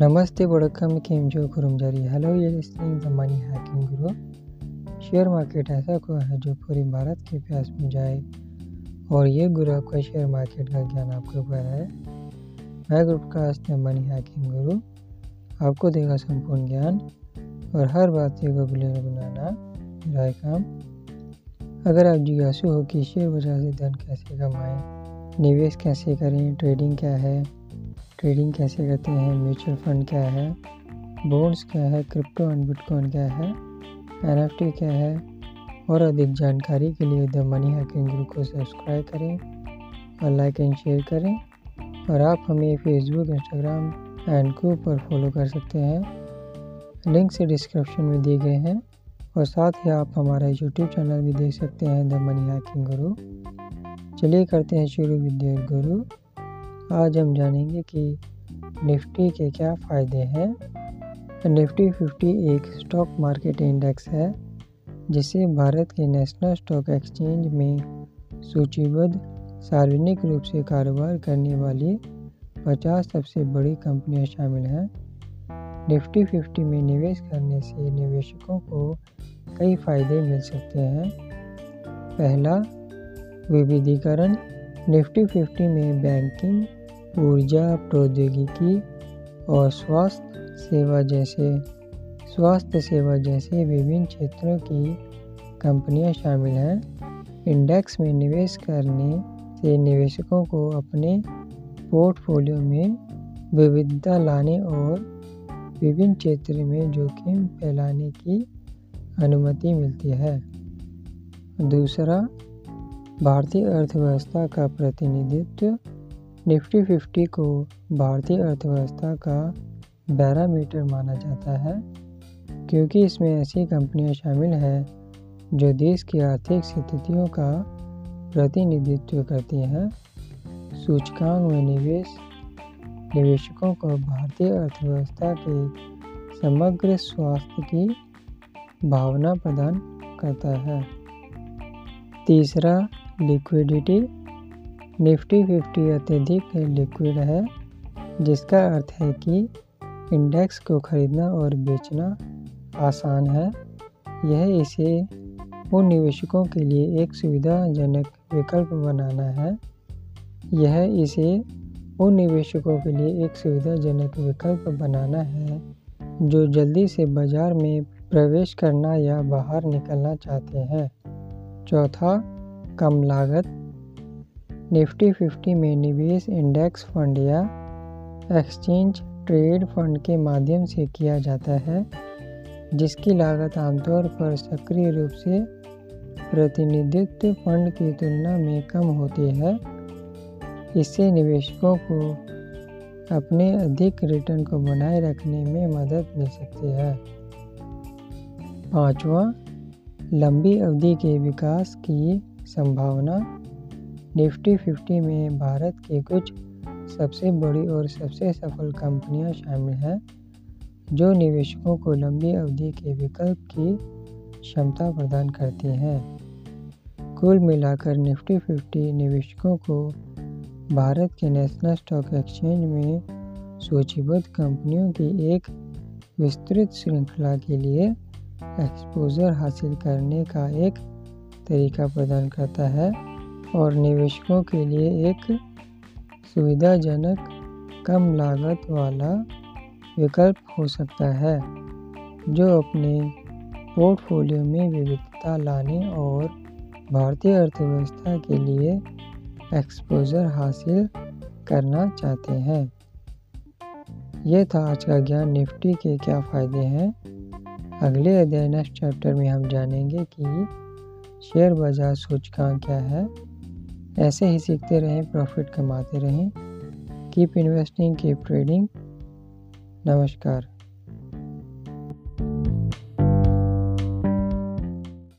नमस्ते वड़कम केम जो कुरुमजारी हेलो ये the money hacking guru. Share market ऐसा कोई है जो पूरे भारत के प्यास में जाए। और ये गुरु आपका शेयर मार्केट का ज्ञान आपके ऊपर है। मैं ग्रुप का है मनी हैकिंग गुरु। आपको देगा संपूर्ण ज्ञान। और हर बात को बिलियन बनाना मेरा काम। अगर आप जिज्ञासु हो कि शेयर बाज़ार से धन कैसे कमाएँ, निवेश कैसे करें ट्रेडिंग क्या है ट्रेडिंग कैसे करते हैं, म्यूचुअल फंड क्या है, बॉन्ड्स क्या है, क्रिप्टो एंड बिटकॉइन क्या है एन क्या है, और अधिक जानकारी के लिए द मनी हैकिंग ग्रुप को सब्सक्राइब करें और लाइक एंड शेयर करें। और आप हमें फेसबुक, इंस्टाग्राम एंड को पर फॉलो कर सकते हैं। लिंक से डिस्क्रिप्शन में दिए गए हैं और साथ ही आप हमारा यूट्यूब चैनल भी देख सकते हैं, द मनी हैकिंग गुरु चलिए करते हैं शुरू विद्या गुरु। आज हम जानेंगे कि निफ्टी के क्या फ़ायदे हैं। निफ्टी 50 एक स्टॉक मार्केट इंडेक्स है, जिसे भारत के नेशनल स्टॉक एक्सचेंज में सूचीबद्ध सार्वजनिक रूप से कारोबार करने वाली 50 सबसे बड़ी कंपनियाँ शामिल हैं। निफ्टी 50 में निवेश करने से निवेशकों को कई फ़ायदे मिल सकते हैं। पहला, विविधीकरण। निफ्टी 50 में बैंकिंग ऊर्जा प्रौद्योगिकी और स्वास्थ्य सेवा जैसे, स्वास्थ्य सेवा जैसे विभिन्न क्षेत्रों की कंपनियाँ शामिल हैं। इंडेक्स में निवेश करने से निवेशकों को अपने पोर्टफोलियो में विविधता लाने और विभिन्न क्षेत्र में जोखिम फैलाने की अनुमति मिलती है। दूसरा, भारतीय अर्थव्यवस्था का प्रतिनिधित्व निफ्टी फिफ्टी को भारतीय अर्थव्यवस्था का बैरामीटर माना जाता है, क्योंकि इसमें ऐसी कंपनियाँ शामिल हैं जो देश की आर्थिक स्थितियों का प्रतिनिधित्व करती हैं। सूचकांक में निवेश, निवेशकों को भारतीय अर्थव्यवस्था के समग्र स्वास्थ्य की भावना प्रदान करता है। तीसरा, लिक्विडिटी निफ्टी फिफ्टी अत्यधिक लिक्विड है, जिसका अर्थ है कि इंडेक्स को खरीदना और बेचना आसान है। यह इसे उन निवेशकों के लिए एक सुविधाजनक विकल्प बनाना है। यह इसे उन निवेशकों के लिए एक सुविधाजनक विकल्प बनाना है, जो जल्दी से बाज़ार में प्रवेश करना या बाहर निकलना चाहते हैं। चौथा, कम लागत। निफ्टी 50 में निवेश इंडेक्स फंड या एक्सचेंज ट्रेड फंड के माध्यम से किया जाता है, जिसकी लागत आमतौर पर सक्रिय रूप से प्रतिनिधित्व फंड की तुलना में कम होती है। इससे निवेशकों को अपने अधिक रिटर्न को बनाए रखने में मदद मिल सकती है। पांचवा, लंबी अवधि के विकास की संभावना। निफ्टी 50 में भारत की कुछ सबसे बड़ी और सबसे सफल कंपनियाँ शामिल हैं, जो निवेशकों को लंबी अवधि के विकल्प की क्षमता प्रदान करती हैं। कुल मिलाकर निफ्टी 50 निवेशकों को भारत के नेशनल स्टॉक एक्सचेंज में सूचीबद्ध कंपनियों की एक विस्तृत श्रृंखला के लिए एक्सपोजर हासिल करने का एक तरीका प्रदान करता है। और निवेशकों के लिए एक सुविधाजनक कम लागत वाला विकल्प हो सकता है, जो अपने पोर्टफोलियो में विविधता लाने और भारतीय अर्थव्यवस्था के लिए एक्सपोजर हासिल करना चाहते हैं। यह था आज का ज्ञान। निफ्टी के क्या फ़ायदे हैं? अगले अध्याय, नेक्स्ट चैप्टर में हम जानेंगे कि शेयर बाज़ार सूचकांक क्या है। ऐसे ही सीखते रहें प्रॉफिट कमाते रहें। कीप इन्वेस्टिंग कीप ट्रेडिंग नमस्कार।